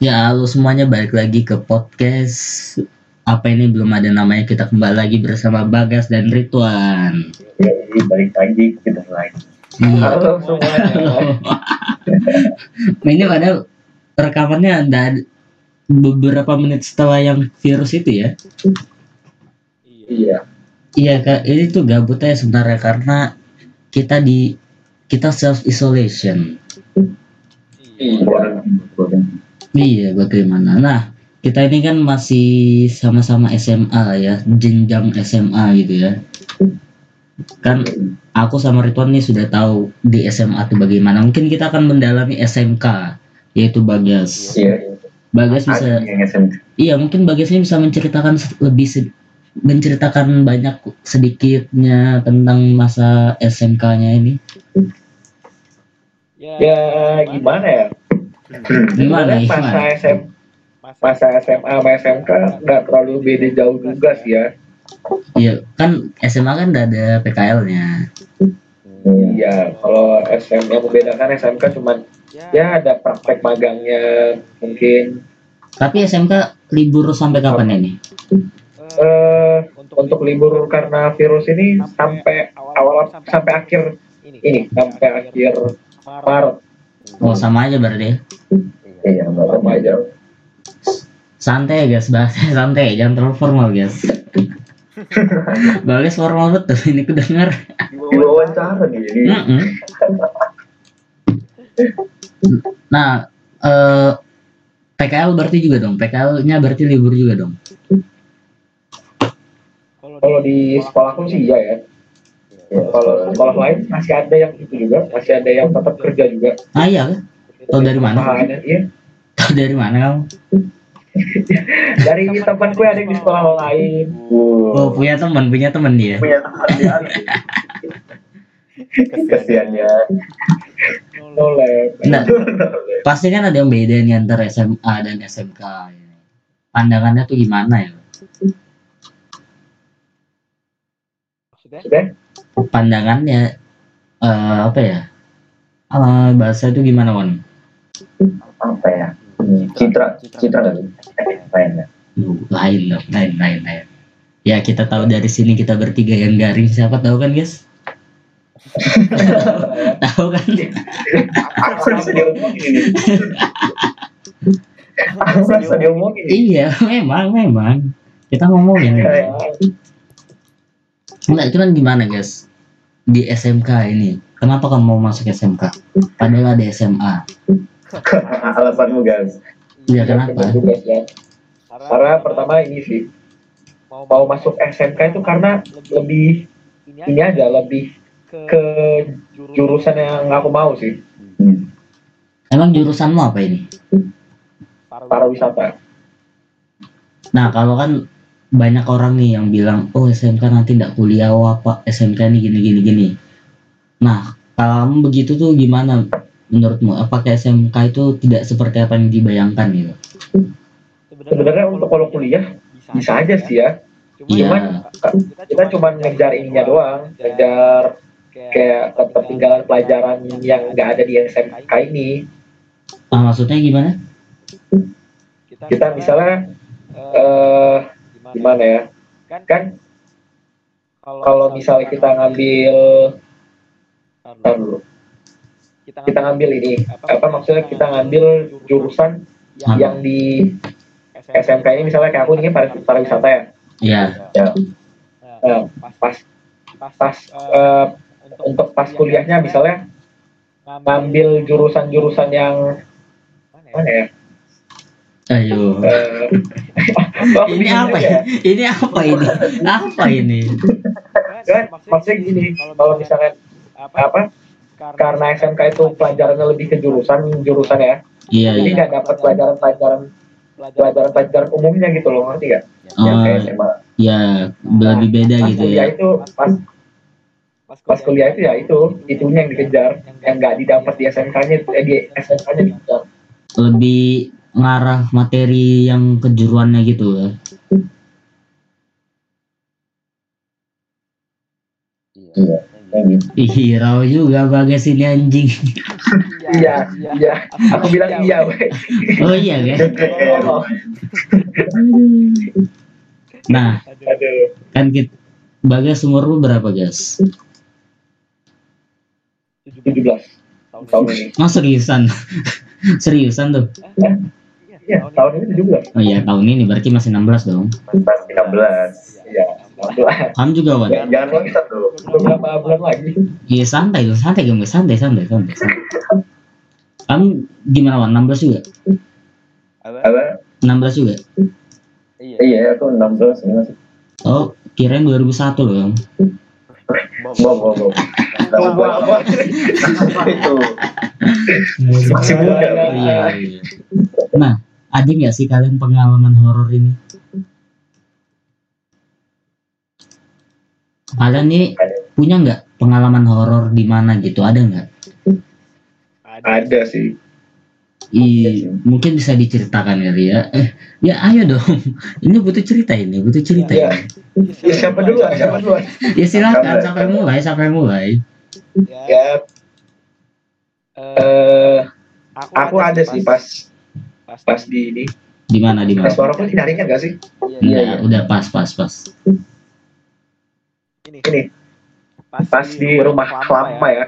Ya, halo semuanya balik lagi ke podcast apa ini belum ada namanya kita kembali lagi bersama Bagas dan Ridwan. Jadi balik lagi kita lagi. Iya. Halo semuanya. ini pada rekamannya ada beberapa menit setelah yang virus itu ya. Iya. Iya kak, ini tuh gabut ya sebenarnya karena kita di kita self isolation. Iya. Iya, bagaimana? Nah, kita ini kan masih sama-sama SMA ya, jenjang SMA gitu ya. Kan aku sama Ridwan nih sudah tahu di SMA tuh bagaimana. Mungkin kita akan mendalami SMK, yaitu Bagas. Iya. Bagas bisa, Ada yang SMK. iya mungkin Bagasnya bisa menceritakan lebih menceritakan banyak sedikitnya tentang masa SMK-nya ini. Ya gimana ya? Gimana, Sebenarnya Masa gimana? SM, masa SMA sama SMK nggak terlalu beda jauh juga sih ya. Iya, kan SMA kan udah ada PKL-nya. Iya. Kalau SM yang membedakan SMK cuman ya ada praktek magangnya mungkin. Tapi SMK libur sampai kapan ini? Eh untuk libur karena virus ini sampai awal sampai akhir ini sampai akhir Maret. Oh sama aja berarti. ya. Iya, sama aja. Santai ya guys, bahasanya santai, jangan terlalu formal guys. Bagas formal betul ini ku dengar. Di wawancara nih. Jadi Mm-mm. Nah, eh PKL berarti juga dong. PKL-nya berarti libur juga dong. kalau di sekolahku sih iya ya. Ya, Kalau sekolah lain masih ada yang itu juga, masih ada yang tetap kerja juga. Ah iya kan? Tahu dari mana? Iya. Tahu dari mana kamu? Dari temanku ada yang di sekolah lain. Oh punya teman, punya teman dia. punya teman dia. Kesian ya. Nolep. Nah. Pasti kan ada yang beda nih antara SMA dan SMK. ini. Pandangannya tuh gimana ya? Sudah? Pandangannya eh apa ya? Eh, bahasa itu gimana Wan? Apa ya? Citra, citra. Lain ya. Uh, lain lain, lain, lain. Ya kita tahu dari sini kita bertiga yang garing siapa tahu kan guys? tahu kan? Aku bisa diomongin ini. Aku merasa diomongin iya, memang, memang. Kita ngomongin. Enggak, itu kan gimana guys? Di SMK ini, kenapa kamu mau masuk SMK? Padahal ada SMA. Alasanmu guys. Iya kenapa? Karena pertama ini sih mau masuk SMK itu karena lebih ini aja lebih ke jurusan yang aku mau sih Emang jurusanmu apa ini? pariwisata. Nah kalau kan banyak orang nih yang bilang, oh SMK nanti tidak kuliah, oh apa SMK ini gini gini gini. Nah kalau kamu begitu tuh gimana menurutmu? Apakah SMK itu tidak seperti apa yang dibayangkan gitu? Sebenarnya untuk kalau kuliah bisa aja sih ya. Iya. Kita cuma ngejar ininya doang, ngejar kayak ketertinggalan pelajaran yang nggak ada di SMK ini. Ah, maksudnya gimana? Kita misalnya eh gimana ya? Kan kalau misalnya kita ngambil ntar dulu. kita ngambil ini. apa maksudnya kita ngambil jurusan yang di SMK ini misalnya kayak aku ini para- pariwisata. ya? Iya. Nah, pas pas eh, untuk pas kuliahnya misalnya ngambil jurusan-jurusan yang mana ya Ayo. Ini apa ya? Ini apa ini? Apa ini? kan maksudnya gini kalau misalnya apa karena SMK itu pelajarannya lebih ke jurusan jurusan ya Iya. jadi iya. nggak dapat pelajaran-pelajaran pelajaran-pelajaran umumnya gitu loh ngerti gak? yang Oh, kayak SMA ya lebih beda gitu ya. itu pas pas kuliah itu ya itu itunya yang dikejar yang nggak didapat di SMK-nya eh, di SMK-nya dikejar Lebih ngarah materi yang kejuruannya gitu ya. Iya. Ih, raw juga bagas ini anjing. iya iya aku bilang iya weh oh iya Oh, nah kan kita Bagas umur lu berapa gas? 17 tahun ini Oh seriusan? seriusan tuh? Iya tahun ini 17 Oh iya tahun ini berarti masih 16 dong. masih 16 iya 16 Kamu juga Wan? Ya, jangan lagi satu beberapa bulan lagi Iya santai dong, santai dong, santai, santai, santai. Kamu gimana Wan? 16 juga? apa 16 juga? iya aku 16 ini masih Oh kirain 2001 loh Bang. bom bom bom Nah, gua apa itu masih muda Iya, iya, iya. Nah, ada nggak sih kalian pengalaman horor ini? Kalian nih punya nggak pengalaman horor di mana gitu? Ada nggak? ada sih I, mungkin bisa diceritakan kali ya. Eh, ya ayo dong. Ini butuh cerita ini, butuh cerita Iya. ini. ya, siapa duluan siapa duluan Ya silakan sampai mulai, sampai mulai. ya eh aku ada sih pas pas di ini. Di mana di mana? suara aku tidak ringan gak sih? Nah, udah pas pas pas. ini. Pas di rumah lama ya.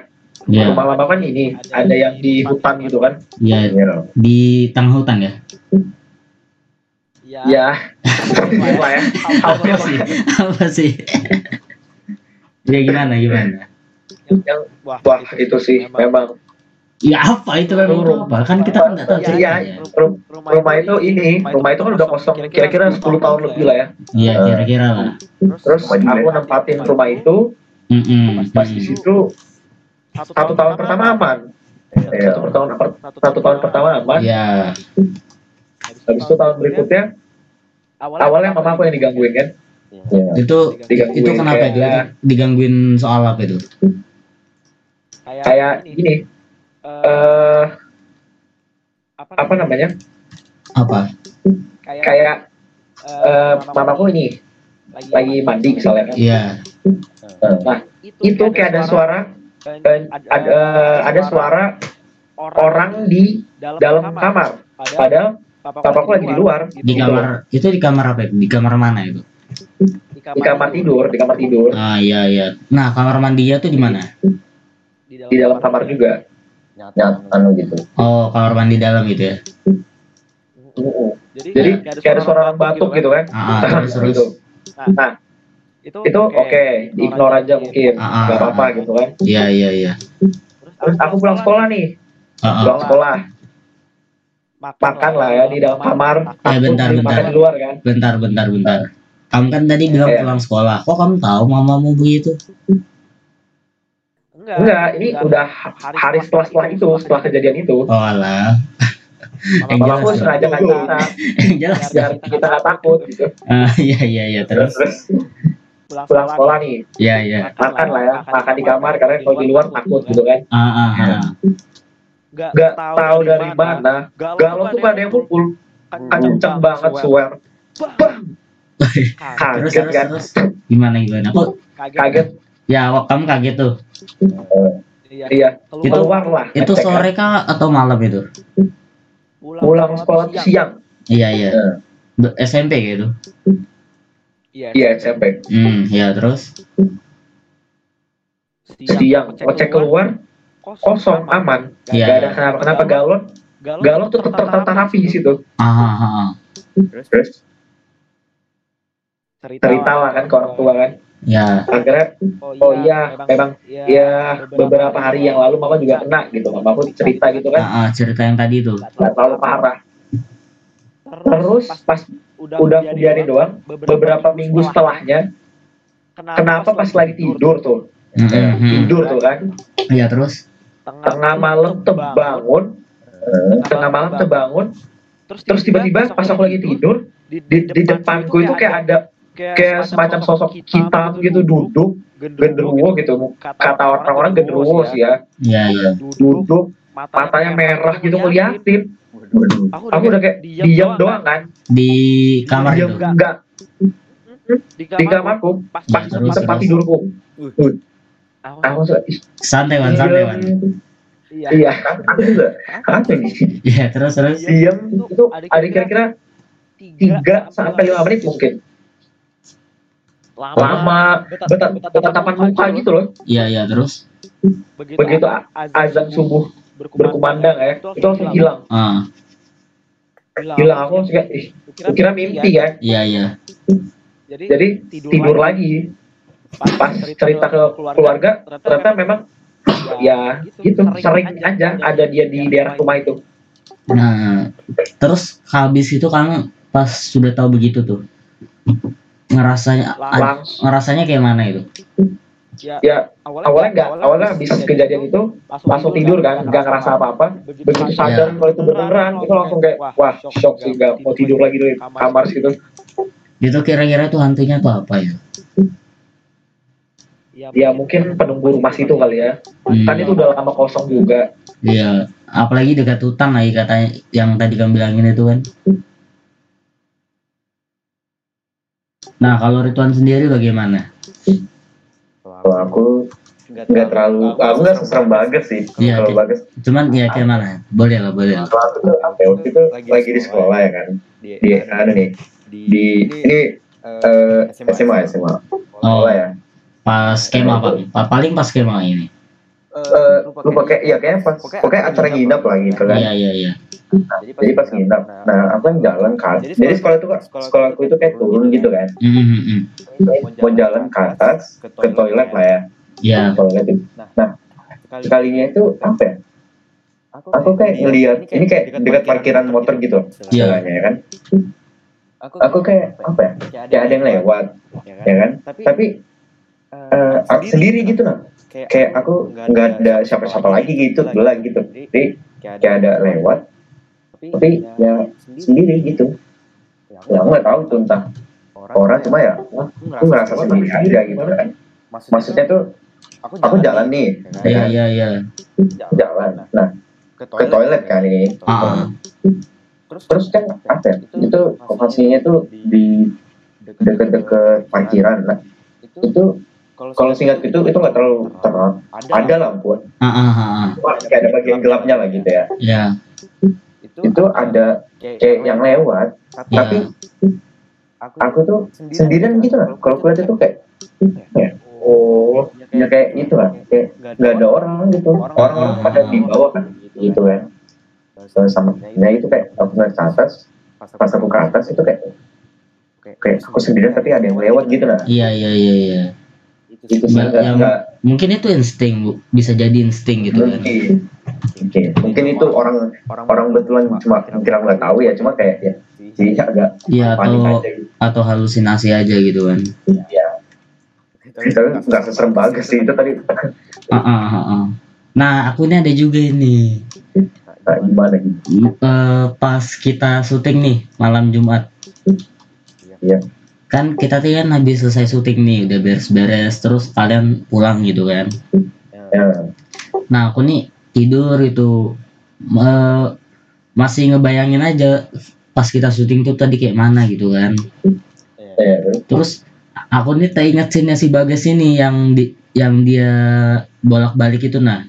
Ya, rumah lama kan ini ada yang di hutan gitu kan? Ya Iya. di tengah hutan ya. ya mungkin lah ya. Hampir sih? Apa sih? Ya gimana gimana? yang wah itu sih memang Ya apa itu memang Rumah. apa? Kan kita kan nggak tahu Iya, ceritanya. rum- rumah itu ini rumah itu kan udah kosong. Kira-kira 10 tahun lebih lah ya. Iya kira-kira lah. terus aku nempatin rumah itu. Mm-mm. pas di situ satu tahun pertama aman. satu tahun satu tahun pertama aman. Ya, habis itu tahun berikutnya awalnya mama aku yang digangguin kan? Itu digangguin itu kenapa itu? Digangguin soal apa itu? kayak gini eh apa namanya Apa? kayak eh mamaku ini lagi mandi misalnya kan Iya. nah itu kayak ada suara eh, ada ada suara orang di dalam kamar padahal papaku lagi di luar Di kamar itu di kamar apa itu? Di kamar mana itu? di kamar tidur di kamar tidur Ah iya iya. Nah kamar mandinya tuh di mana? di dalam kamar juga nyat anu gitu Oh kamar mandi dalam gitu ya? jadi kayak ada suara orang batuk gitu kan Ah, ah, terus terus. Gitu. nah itu oke ignore aja mungkin Ah, ah, nggak ah. apa-apa gitu kan Iya iya iya. terus aku pulang sekolah nih Ah, ah. pulang sekolah makan lah ya di dalam kamar Eh, bentar, bentar. makan di luar kan Bentar bentar bentar. Kamu kan tadi bilang Iya. pulang sekolah. Kok kamu tahu mamamu begitu? Enggak. Ini udah hari setelah setelah itu setelah kejadian itu. Oh alah. Yang jelas aku dong. sengaja nggak cerita Yang jelas biar kita nggak takut. gitu Ah, iya iya iya terus. Terus. terus. Pulang sekolah nih. Iya iya. makan lah ya. makan di kamar karena kalau di luar takut gitu kan. Ah ah ah. nggak tahu dari mana. galau tuh pada yang pukul kenceng banget swear. Terus kaget. Terus kan. Gimana gimana? Kaget ya kamu kaget tuh. iya Itu- keluar lah Itu kan. sore kah atau malam itu? pulang sekolah tuh siang. Iya iya. Be- SMP gitu. iya SMP Hmm, ya terus. siang ngecek keluar kosong aman. Iya. nggak ada kenapa kenapa galon galon? tuh tetap tertata rapi. di situ. Ah, ah, ah. terus? Cerita lah kan ke orang tua kan Ya, akhirnya oh iya memang ya beberapa hari yang lalu mama juga kena gitu mama aku cerita gitu kan. Ah, ah, cerita yang tadi tuh. nggak terlalu parah. Terus pas udah aku biarin doang beberapa minggu setelahnya kenapa pas lagi tidur? tuh? Hmm, hmm. tidur tuh kan. Iya terus. tengah malam terbangun. Tengah malam terbangun. terus tiba-tiba pas aku lagi tidur di, di depanku itu kayak ada kayak semacam sosok hitam gitu duduk genderuwo gitu. kata orang-orang genderuwo sih ya. Iya iya. duduk matanya merah gitu ngeliatin. Aku udah kayak diam doang kan? Di kamar diam itu. enggak di kamarku. pas Ya, di terus, tempat terus. tidurku aku. Santai wan, santai wan. iya, iya. Aku juga nih iya terus terus. Diam itu ada kira-kira tiga sampai lima menit mungkin lama, lama. Betatapan muka gitu loh. Iya iya terus? Begitu, begitu azan subuh berkumandang. ya itu langsung hilang. ah. hilang. Aku langsung kayak ih kira mimpi ya. Iya iya. Jadi, jadi tidur, tidur lagi. pas cerita ke keluarga ternyata memang ya, ya gitu sering aja ada dia di daerah rumah itu. Nah terus habis itu kamu pas sudah tahu begitu tuh ngerasanya Langsung. ngerasanya kayak mana itu? Ya, ya awalnya awalnya enggak awalnya habis kejadian itu langsung, langsung tidur kan nggak ngerasa apa-apa begitu sadar ya. kalau itu beneran itu langsung kayak wah shock sih nggak mau tidur lagi di kamar situ. Itu kira-kira tuh hantunya tuh apa ya? Ya, ya mungkin penunggu rumah situ kali ya. Hmm. kan itu udah lama kosong juga. Iya apalagi dekat hutan lagi katanya yang tadi kamu bilangin itu kan nah kalau Rituan sendiri bagaimana? Kalau aku nggak terlalu aku nggak seserem banget sih. iya, kalau bagus. Cuman ya kayak mana? Boleh lah boleh lah. Kalau aku tuh sampai waktu itu lagi di sekolah ya kan? Di, di anu nih. di, di ini uh, SMA SMA oh ya. pas skema pak. Paling pas skema ini. Uh, lupa kayak iya kayaknya pas pokoknya acara nginap lah gitu kan? Iya iya iya nah, jadi pas nginap nah aku kan jalan kan. Jadi sekolah itu sekolahku itu kayak turun gitu kan. Mm-hmm. mau jalan ke atas ke toilet lah ya. Iya. Toilet itu. Nah sekalinya. itu apa ya? Aku kayak ngeliat ini kayak dekat parkiran motor gitu. iya. ya kan? Aku kayak apa ya? kayak ada yang lewat ya kan? tapi uh, sendiri, sendiri gitu nah kayak, kayak aku nggak ada siapa-siapa lagi gitu belah gitu. Jadi kayak ada lewat tapi ya sendiri. gitu. Ya aku nggak tahu tuh entah orang cuma ya aku ngerasa sendiri aja gitu kan. Maksudnya tuh aku jalan nih. iya iya iya. Jalan nah. Ke toilet kan ini. ah. terus terus kan apa ya? itu lokasinya tuh di deket-deket parkiran lah itu kalau singkat itu itu nggak terlalu terang. ada, ada. lampu. Uh, uh, uh. kayak ada bagian gelapnya lah gitu ya. Yeah. Itu, itu ada kayak yang lewat tapi, tapi aku, aku tuh sendirian gitu lah. Kalau kulihat itu kayak ya, oh ya kayak gitu lah. kayak nggak ada orang gitu. orang-orang pada di bawah kan gitu kan. Sama nah itu kayak aku naik ke atas. Pas aku ke atas itu kayak kayak aku sendirian tapi ada yang lewat gitu lah. iya iya iya iya. Itu sih. Ya, mungkin itu insting bu. Bisa jadi insting gitu kan. mungkin. Mungkin mungkin itu orang orang orang betulan cuma kira nggak tahu ya cuma kayak ya jadi agak ya, atau gitu. atau halusinasi aja gitu kan. Iya. Itu nggak seserem bagus sih itu tadi. Uh, uh, uh, uh. nah aku ini ada juga ini. Nah, gimana gitu uh, pas kita syuting nih malam Jumat. Iya. Kan kita tuh kan habis selesai syuting nih udah beres-beres terus kalian pulang gitu kan. Ya. nah aku nih tidur itu uh, masih ngebayangin aja pas kita syuting tuh tadi kayak mana gitu kan ya. terus aku nih tak ingat scene si Bagas ini yang di yang dia bolak-balik itu nah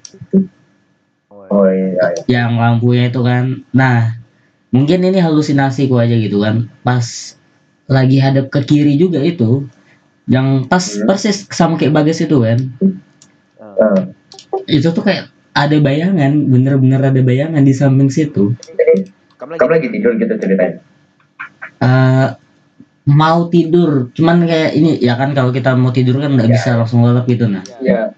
oh iya, iya. yang lampunya itu kan nah mungkin ini halusinasi ku aja gitu kan pas lagi hadap ke kiri juga itu yang pas hmm. persis sama kayak bagas itu kan uh. itu tuh kayak ada bayangan bener-bener ada bayangan di samping situ kamu lagi, kamu lagi tidur gitu ceritanya uh, mau tidur cuman kayak ini ya kan kalau kita mau tidur kan nggak ya. bisa langsung lelap gitu nah ya.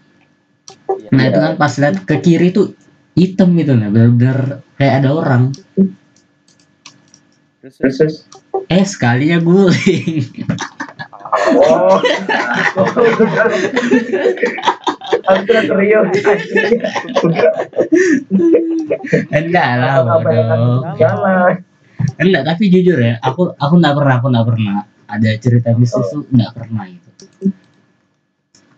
nah ya. itu kan pas lihat ke kiri tuh hitam gitu nah bener-bener kayak ada orang terus, terus eh sekalinya guling oh serius. Enggak lah bodoh. enggak tapi jujur ya aku aku enggak pernah aku enggak pernah ada cerita mistis tuh enggak pernah itu.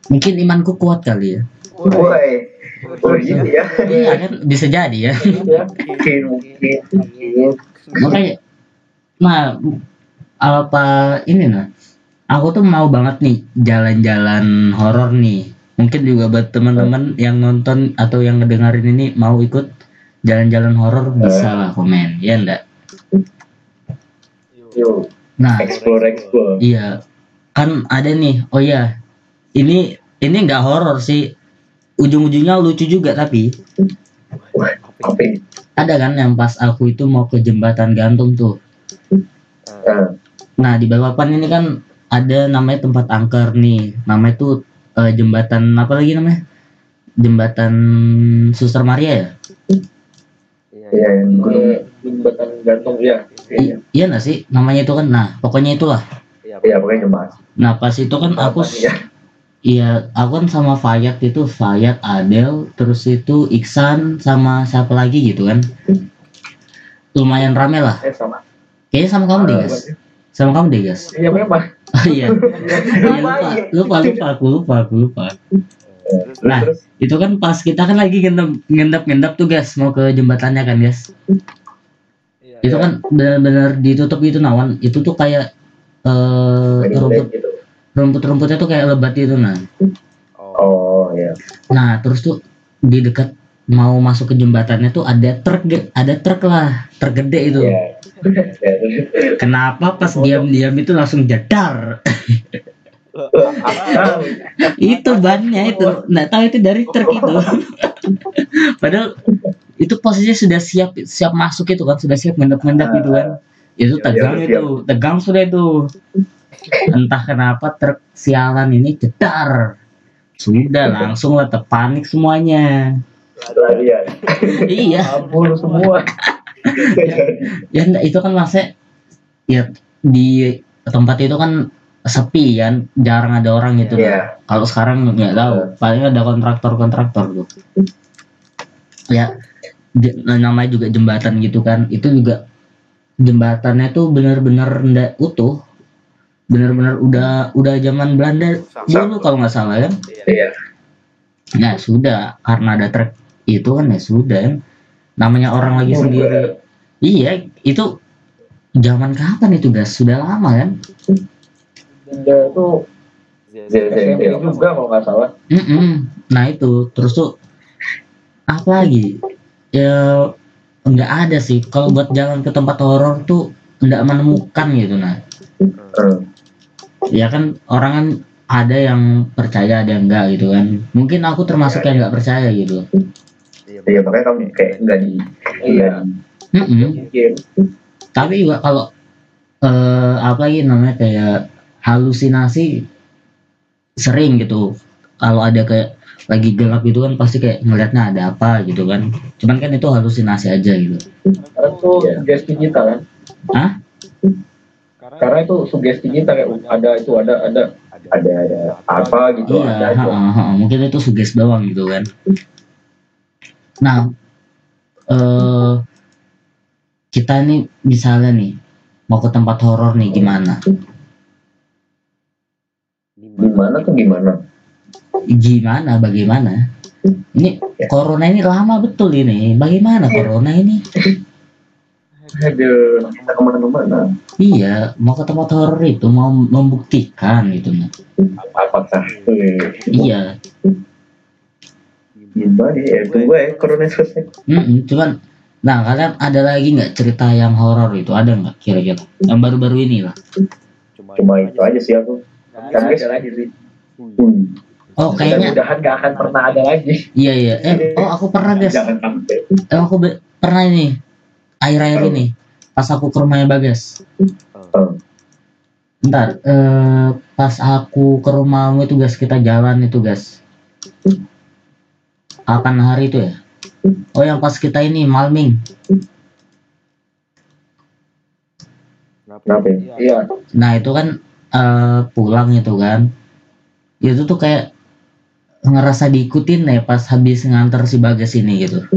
Mungkin imanku kuat kali ya. Woi, Oh gitu ya. Iya. kan bisa jadi ya. Mungkin mungkin. Makanya nah apa ini nah aku tuh mau banget nih jalan-jalan horor nih mungkin juga buat teman-teman yang nonton atau yang ngedengerin ini mau ikut jalan-jalan horor bisa lah komen. Ya enggak nah. Explore explore. iya. Kan ada nih oh ya ini ini nggak horor sih. Ujung-ujungnya lucu juga tapi ada kan yang pas aku itu mau ke jembatan gantung tuh. Nah, nah di Balikpapan ini kan ada namanya tempat angker nih. Namanya tuh eh, jembatan apa lagi namanya? Jembatan Suster Maria ya? Iya yang gunung jembatan gantung ya. Iya, iya nggak sih? Namanya itu kan? Nah pokoknya itulah. Iya pokoknya jembatan. nah pas itu kan aku ya. iya. aku kan sama Fayat itu Fayat Adel terus itu Iksan sama siapa lagi gitu kan? Lumayan rame lah. Eh sama. kayaknya sama kamu deh guys sama kamu deh guys Iya memang. oh iya. Iya, lupa. Lupa lupa aku lupa aku lupa. Nah. terus, itu kan pas kita kan lagi ngendap ngendap ngendap tuh guys mau ke jembatannya kan guys itu kan benar-benar ditutup gitu nawan. Itu tuh kayak eh lagi rumput gitu. rumput rumputnya tuh kayak lebat gitu nah Oh iya. nah terus tuh di dekat mau masuk ke jembatannya tuh ada truk ada truk lah truk gede itu. Iya. Ya, terus. kenapa pas diam-diam itu langsung jedar? Itu bannya itu. Nggak tahu itu dari truk itu. Padahal itu posisinya sudah siap siap masuk itu kan sudah siap ngendap ngendap gitu kan. Itu Iya, tegang iya, itu tegang sudah itu. Entah kenapa truk sialan ini jedar. Sudah langsung lah terpanik semuanya larian. iya Kabur semua. ya enggak, itu kan masa ya di tempat itu kan sepi kan jarang ada orang gitu Iya. kalau sekarang nggak tahu paling ada kontraktor kontraktor tuh ya j- namanya juga jembatan gitu kan itu juga jembatannya tuh benar-benar ndak utuh benar-benar udah udah zaman Belanda dulu kalau nggak salah kan Iya. nah sudah karena ada truk itu kan ya sudah namanya orang lagi sendiri iya itu zaman kapan itu guys sudah lama kan Dia tuh SMP juga kalau nggak salah. Nah itu terus tuh apa lagi? Ya nggak ada sih. Kalau buat jalan ke tempat horor tuh nggak menemukan gitu nah. Ya kan orang kan ada yang percaya ada yang enggak gitu kan. Mungkin aku termasuk yang nggak percaya gitu. Iya makanya kamu kayak nggak di iya Mm-mm. game. Tapi juga kalau eh apa lagi namanya kayak halusinasi sering gitu. Kalau ada kayak lagi gelap gitu kan pasti kayak ngelihatnya ada apa gitu kan. Cuman kan itu halusinasi aja gitu. Karena itu sugesti kita kan. Hah? Karena itu sugesti kita kayak ada itu ada ada ada ada apa gitu Iya, ada ha, ha, ha. mungkin itu suges doang gitu kan. Nah, eh kita nih misalnya nih mau ke tempat horor nih gimana? Gimana tuh gimana? Gimana? Bagaimana? Ini corona ini lama betul ini. Bagaimana corona ini? Aduh, kita ke mana-mana. Iya, mau ke tempat horor itu mau membuktikan gitu. Apakah eh, Iya, gimana ya? Tunggu ya corona selesai. Mm-mm, cuman nah kalian ada lagi nggak cerita yang horor itu ada nggak kira-kira yang baru-baru ini lah? Cuma itu aja sih aku. Kan ada lagi sih. Hmm. Oh kayaknya Mudah-mudahan gak akan pernah ada lagi. iya iya. Eh oh aku pernah guys. Jangan sampai. Eh, aku be- pernah ini air-air ini pas aku ke rumahnya Bagas. Hmm. Ntar eh, pas aku ke rumahmu itu guys kita jalan itu guys. Kapan hari itu ya? Oh yang pas kita ini malming. Kenapa? ya? Iya. Nah itu kan eh, pulang itu kan. Itu tuh kayak ngerasa diikutin nih pas habis nganter si Bagas ini gitu.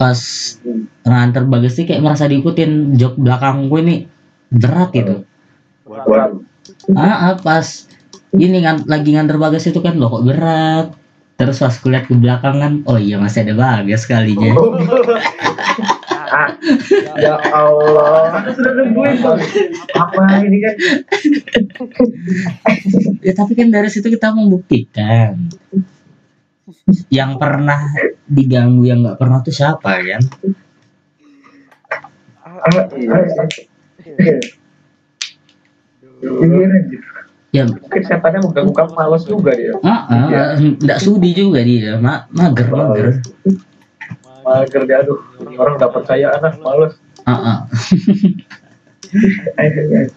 Pas nganter Bagas sih kayak merasa diikutin jok belakangku ini berat gitu. Ah, ah, pas ini ngan- lagi nganter Bagas itu kan loh kok berat. Terus pas kulihat ke belakang kan, oh iya masih ada Bagas kalinya. Ah, ya Allah. Sudah nungguin dong apa ini kan? Ya tapi kan dari situ kita membuktikan. Yang pernah diganggu yang nggak pernah tuh siapa kan? Ah, iya. Ya mungkin setannya mau ganggu kamu males juga dia. Ah, ah, nggak sudi juga dia. Ma mager mager. Mager dia aduh ini orang udah percaya anak males. Ah, ah.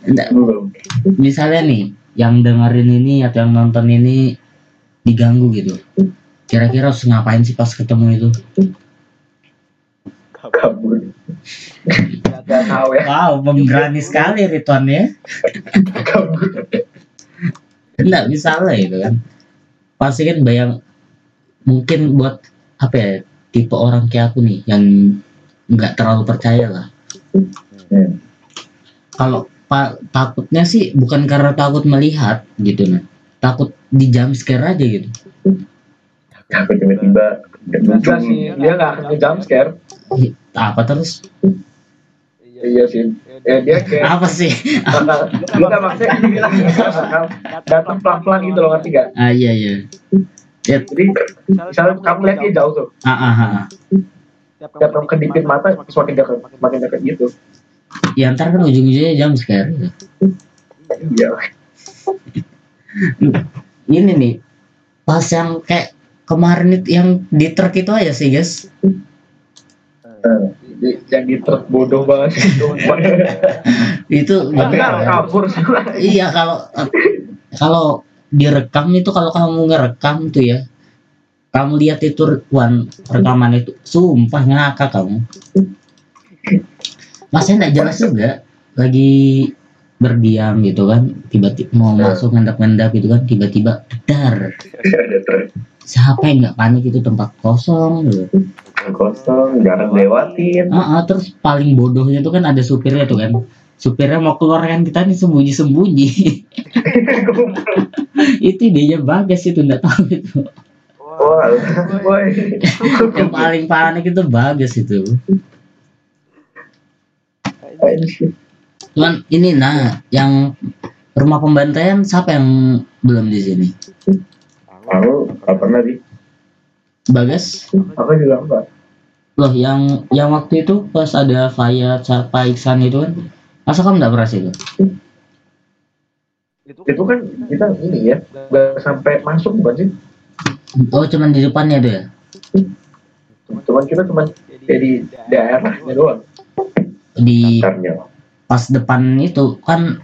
Nggak, misalnya nih yang dengerin ini atau yang nonton ini diganggu gitu. Kira-kira harus ngapain sih pas ketemu itu? Kabur. Gak tahu ya. Wow pemberani sekali Rituan ya. Kabur Enggak misalnya itu kan. Pasti kan bayang mungkin buat apa ya tipe orang kayak aku nih yang nggak terlalu percaya lah. Hmm. kalau pa- takutnya sih bukan karena takut melihat gitu nah takut di jump scare aja gitu. Takut tiba-tiba dia gak akan nge-jump scare. Ih, apa terus Iya sih. Ya dia kayak apa sih? Bakal Kita maksudnya ini bilang bakal datang pelan-pelan gitu loh ngerti gak? ah iya iya. Ya. Jadi misalnya kamu lihat dia jauh tuh. Ah, ah, ah, ah. Tiap kamu kedipin mata semakin dekat Semakin dekat gitu. Ya ntar kan ujung-ujungnya jump scare gitu. Iya. Ini nih pas yang kayak kemarin itu yang di truk itu aja sih guys. Eh, Yang di truk bodoh banget itu kan? kabur sih iya kalau kalau direkam itu kalau kamu ngerekam tuh ya kamu lihat itu one rekaman itu sumpah ngakak kamu masnya nggak jelas juga lagi berdiam gitu kan tiba-tiba mau masuk ngendap-ngendap gitu kan tiba-tiba dar siapa yang nggak panik itu tempat kosong gitu. Kosong Jarang lewatin Ah, ah, terus paling bodohnya tuh kan ada supirnya tuh kan. Supirnya mau keluar kan kita nih sembunyi-sembunyi. Itu idenya bagas itu nggak tahu itu. Wah, woi. yang paling panik itu bagas itu. Cuman ini nah yang rumah pembantaian siapa yang belum di sini? Aku gak pernah sih. Bagas Aku juga enggak. loh yang yang waktu itu pas ada Fayat siapa Iksan itu kan masa kamu nggak pernah sih itu Itu kan kita ini ya, gak sampai masuk bukan sih? oh cuman di depannya tuh ya Cuman kita cuman kayak di daerahnya doang. di pas depan itu kan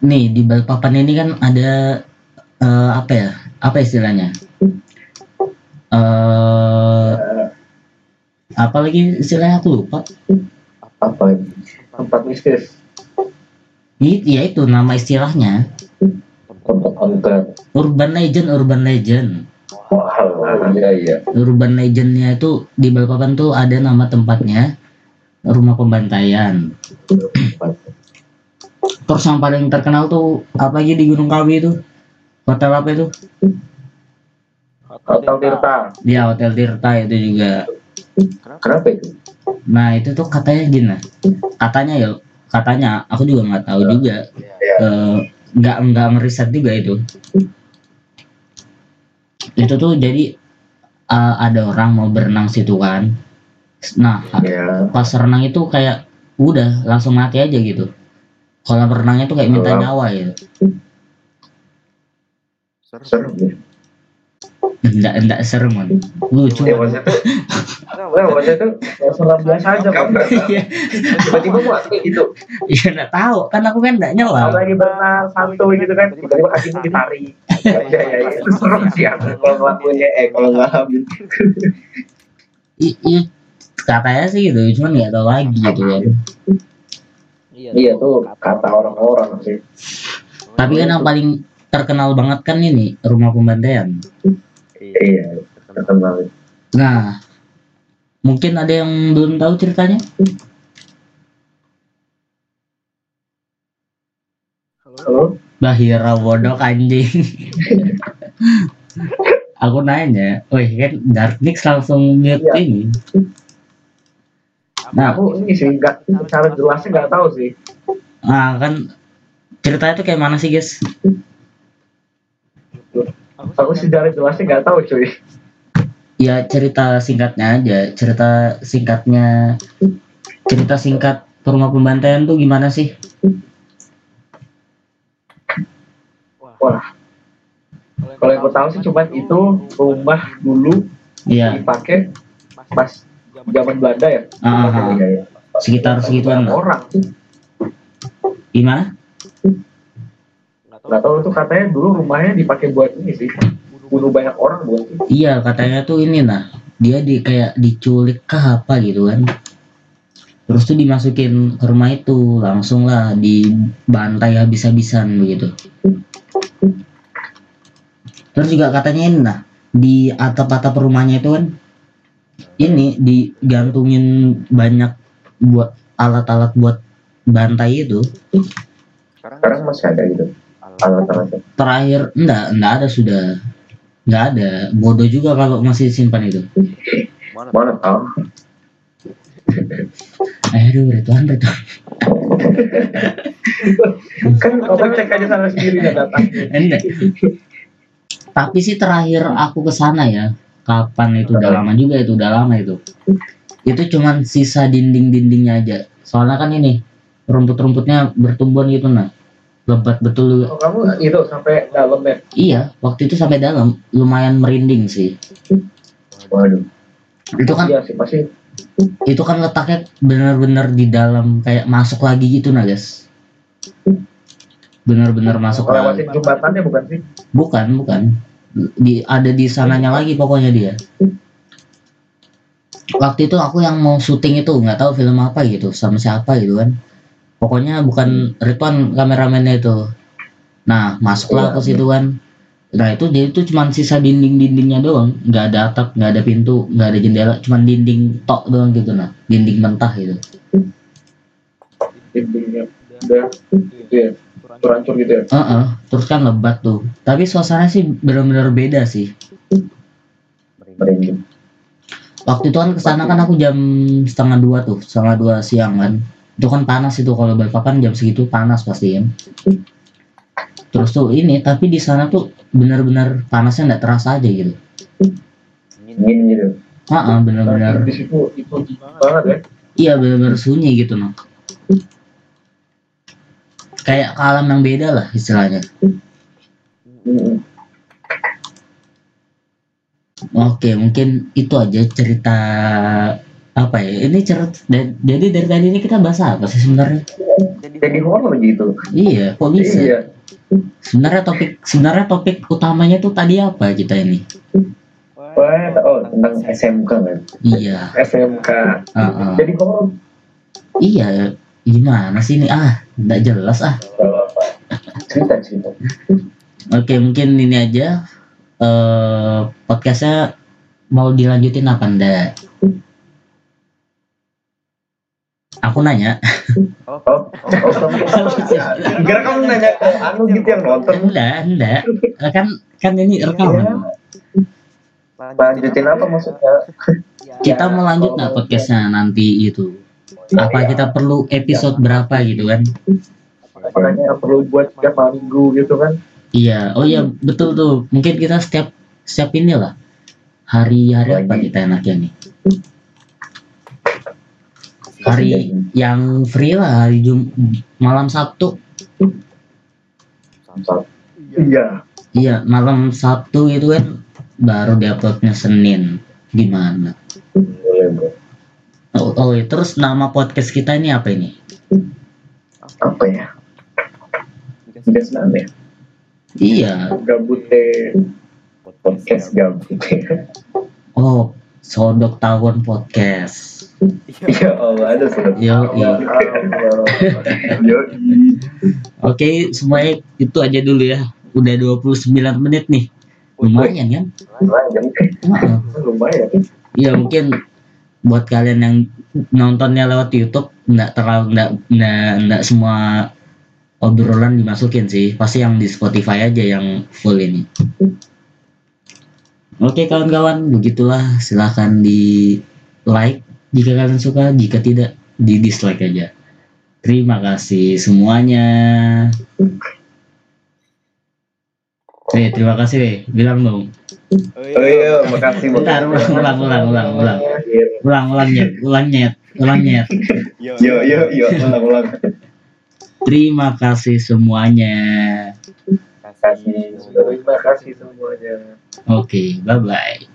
nih di Balikpapan ini kan ada eh, apa ya apa istilahnya eh apa lagi istilahnya? Aku lupa. Apa? Tempat mistis. I- ya itu nama istilahnya. Urban legend urban legend. Wah, iya iya. urban legendnya itu di Balikpapan tuh ada nama tempatnya. Rumah pembantaian. Terus yang paling terkenal tuh apa lagi di Gunung Kawi itu? Hotel apa itu Hotel Tirta. ya hotel Tirta itu juga Kenapa itu? Nah itu tuh katanya gini, katanya ya, katanya aku juga nggak tahu juga, Ya. Eh, nggak nggak ngeriset juga itu. Itu tuh jadi eh, ada orang mau berenang situ kan, nah Ya. pas renang itu kayak udah langsung mati aja gitu. Kalau berenangnya tuh kayak minta nyawa gitu. Serem ya. Enggak enggak serem kan. Lucu. Ya maksudnya tuh, nah, maksudnya tuh ya, serem biasa aja kan. Iya, Tiba-tiba mau kayak gitu. iya enggak tahu kan aku kan enggak Kalau nyelam. lagi berenang santuy gitu kan, tiba-tiba kakinya ditarik. Ya, ya, ya, itu serem sih aku kalau ngelakuinnya, eh kalau ngalamin. I- Iya katanya sih gitu, cuman nggak tahu lagi gitu kan. Iya tuh kata orang-orang sih. Tapi kan yang paling terkenal banget kan ini rumah pembantaian. Iya. Nah, mungkin ada yang belum tahu ceritanya. Halo? Bahira bodoh anjing. Aku nanya, wih kan Darknix langsung mute Iya. ini. Nah, aku ini sih nggak cara jelasnya nggak tahu sih. Nah, kan ceritanya tuh kayak mana sih, guys? Aku sih cara jelasnya nggak tahu, cuy. Ya cerita singkatnya aja, cerita singkatnya, cerita singkat rumah pembantaian tuh gimana sih? Wah, kalau yang aku tahu sih cuman itu rumah dulu Iya, dipakai pas zaman Belanda ya. Ah, Dipakai ah. kayak sekitar segituan orang tuh Gimana? Nggak tahu tuh katanya dulu rumahnya dipakai buat ini sih bunuh banyak orang buat itu. Iya, katanya tuh ini nah, dia di kayak diculik kah apa gitu kan. Terus tuh dimasukin ke rumah itu, langsung lah dibantai habis-habisan begitu. Terus juga katanya ini nah, di atap-atap rumahnya itu kan ini digantungin banyak buat alat-alat buat bantai itu. sekarang masih ada gitu Terakhir enggak, enggak ada sudah. Enggak ada. Bodoh juga kalau masih simpan itu. mana tahu Aduh, Ridwan, Ridwan. kan kamu cek aja sana sendiri dan datang Enggak. Tapi sih terakhir aku ke sana ya. Kapan itu udah lama juga itu, udah lama itu. Itu cuman sisa dinding-dindingnya aja. Soalnya kan ini rumput-rumputnya bertumbuhan gitu nah. Lebat betul. oh, kamu itu sampai dalam ya Iya, waktu itu sampai dalam lumayan merinding sih. waduh Itu kan iya sih pasti itu kan letaknya benar-benar di dalam kayak masuk lagi gitu nah, guys. Benar-benar masuk lagi. lewatin jembatannya bukan sih Bukan, bukan. Di ada di sananya lagi pokoknya dia. Waktu itu aku yang mau syuting itu nggak tahu film apa gitu sama siapa gitu kan. Pokoknya bukan Ridwan kameramennya itu. Nah, masuklah ke situ kan. Nah, itu dia itu cuman sisa dinding-dindingnya doang, nggak ada atap, nggak ada pintu, nggak ada jendela, cuman dinding tok doang gitu nah, dinding mentah gitu. dindingnya udah gitu ya hancur gitu ya Heeh, terus kan lebat tuh. Tapi suasana sih benar-benar beda sih. waktu itu kan ke sana kan aku jam setengah dua tuh setengah dua siang kan itu kan panas itu kalau Balikpapan jam segitu panas pasti kan terus tuh ini tapi di sana tuh benar-benar panasnya nggak terasa aja gitu. Dingin gitu ah benar-benar. Di situ itu banget. Ya? Iya benar-benar sunyi gitu noh kayak alam yang beda lah istilahnya. Oke mungkin itu aja cerita apa ya ini cerita jadi dari tadi ini kita bahas apa sih sebenarnya? Jadi horor gitu. Iya kok bisa? Iya. Sebenarnya topik sebenarnya topik utamanya tuh tadi apa kita ini? Wah, oh tentang SMK kan? Iya. SMK ah, ah. jadi horor iya gimana sih ini? Ah nggak jelas ah. Cerita cerita. Oke mungkin ini aja. Eh podcastnya mau dilanjutin apa ndak aku nanya. Oh, oh, oh. Kamu kira kamu nanya ke anu gitu yang nonton. Enggak enggak kan kan ini rekaman. Lanjutin apa maksudnya? Kita mau lanjut nggak podcastnya nanti itu? Apa kita perlu episode berapa gitu kan? Makanya perlu buat setiap minggu gitu kan? Iya, oh iya betul tuh. Mungkin kita setiap setiap inilah. Hari-hari apa kita enaknya nih? Hari yang free lah, hari Jum malam Sabtu. iya Iya, malam Sabtu itu kan baru diuploadnya Senin. Gimana? boleh Oh, oh iya. terus nama podcast kita ini apa ini? apa ya senang ya Iya, gabut deh podcast gabut oh Sodok Tawon Podcast. ya Allah ada Yo, iya. yo Oke, semuanya itu aja dulu ya. Udah 29 menit nih. Lumayan kan? lumayan lumayan Iya mungkin buat kalian yang nontonnya lewat YouTube nggak terlalu nggak nggak nggak semua obrolan dimasukin sih pasti yang di Spotify aja yang full ini. Oke kawan-kawan begitulah silahkan di like jika kalian suka jika tidak di dislike aja terima kasih semuanya Eh, terima kasih deh. Bilang dong. Oh iya, makasih Bentar, ulang, ulang, ulang, ulang, ulang. Ulang, ulang nyet, ulang nyet, ulang nyet. Yo, yo, yo, ulang, ulang. Terima kasih semuanya. Terima kasih semuanya. Oke, bye-bye.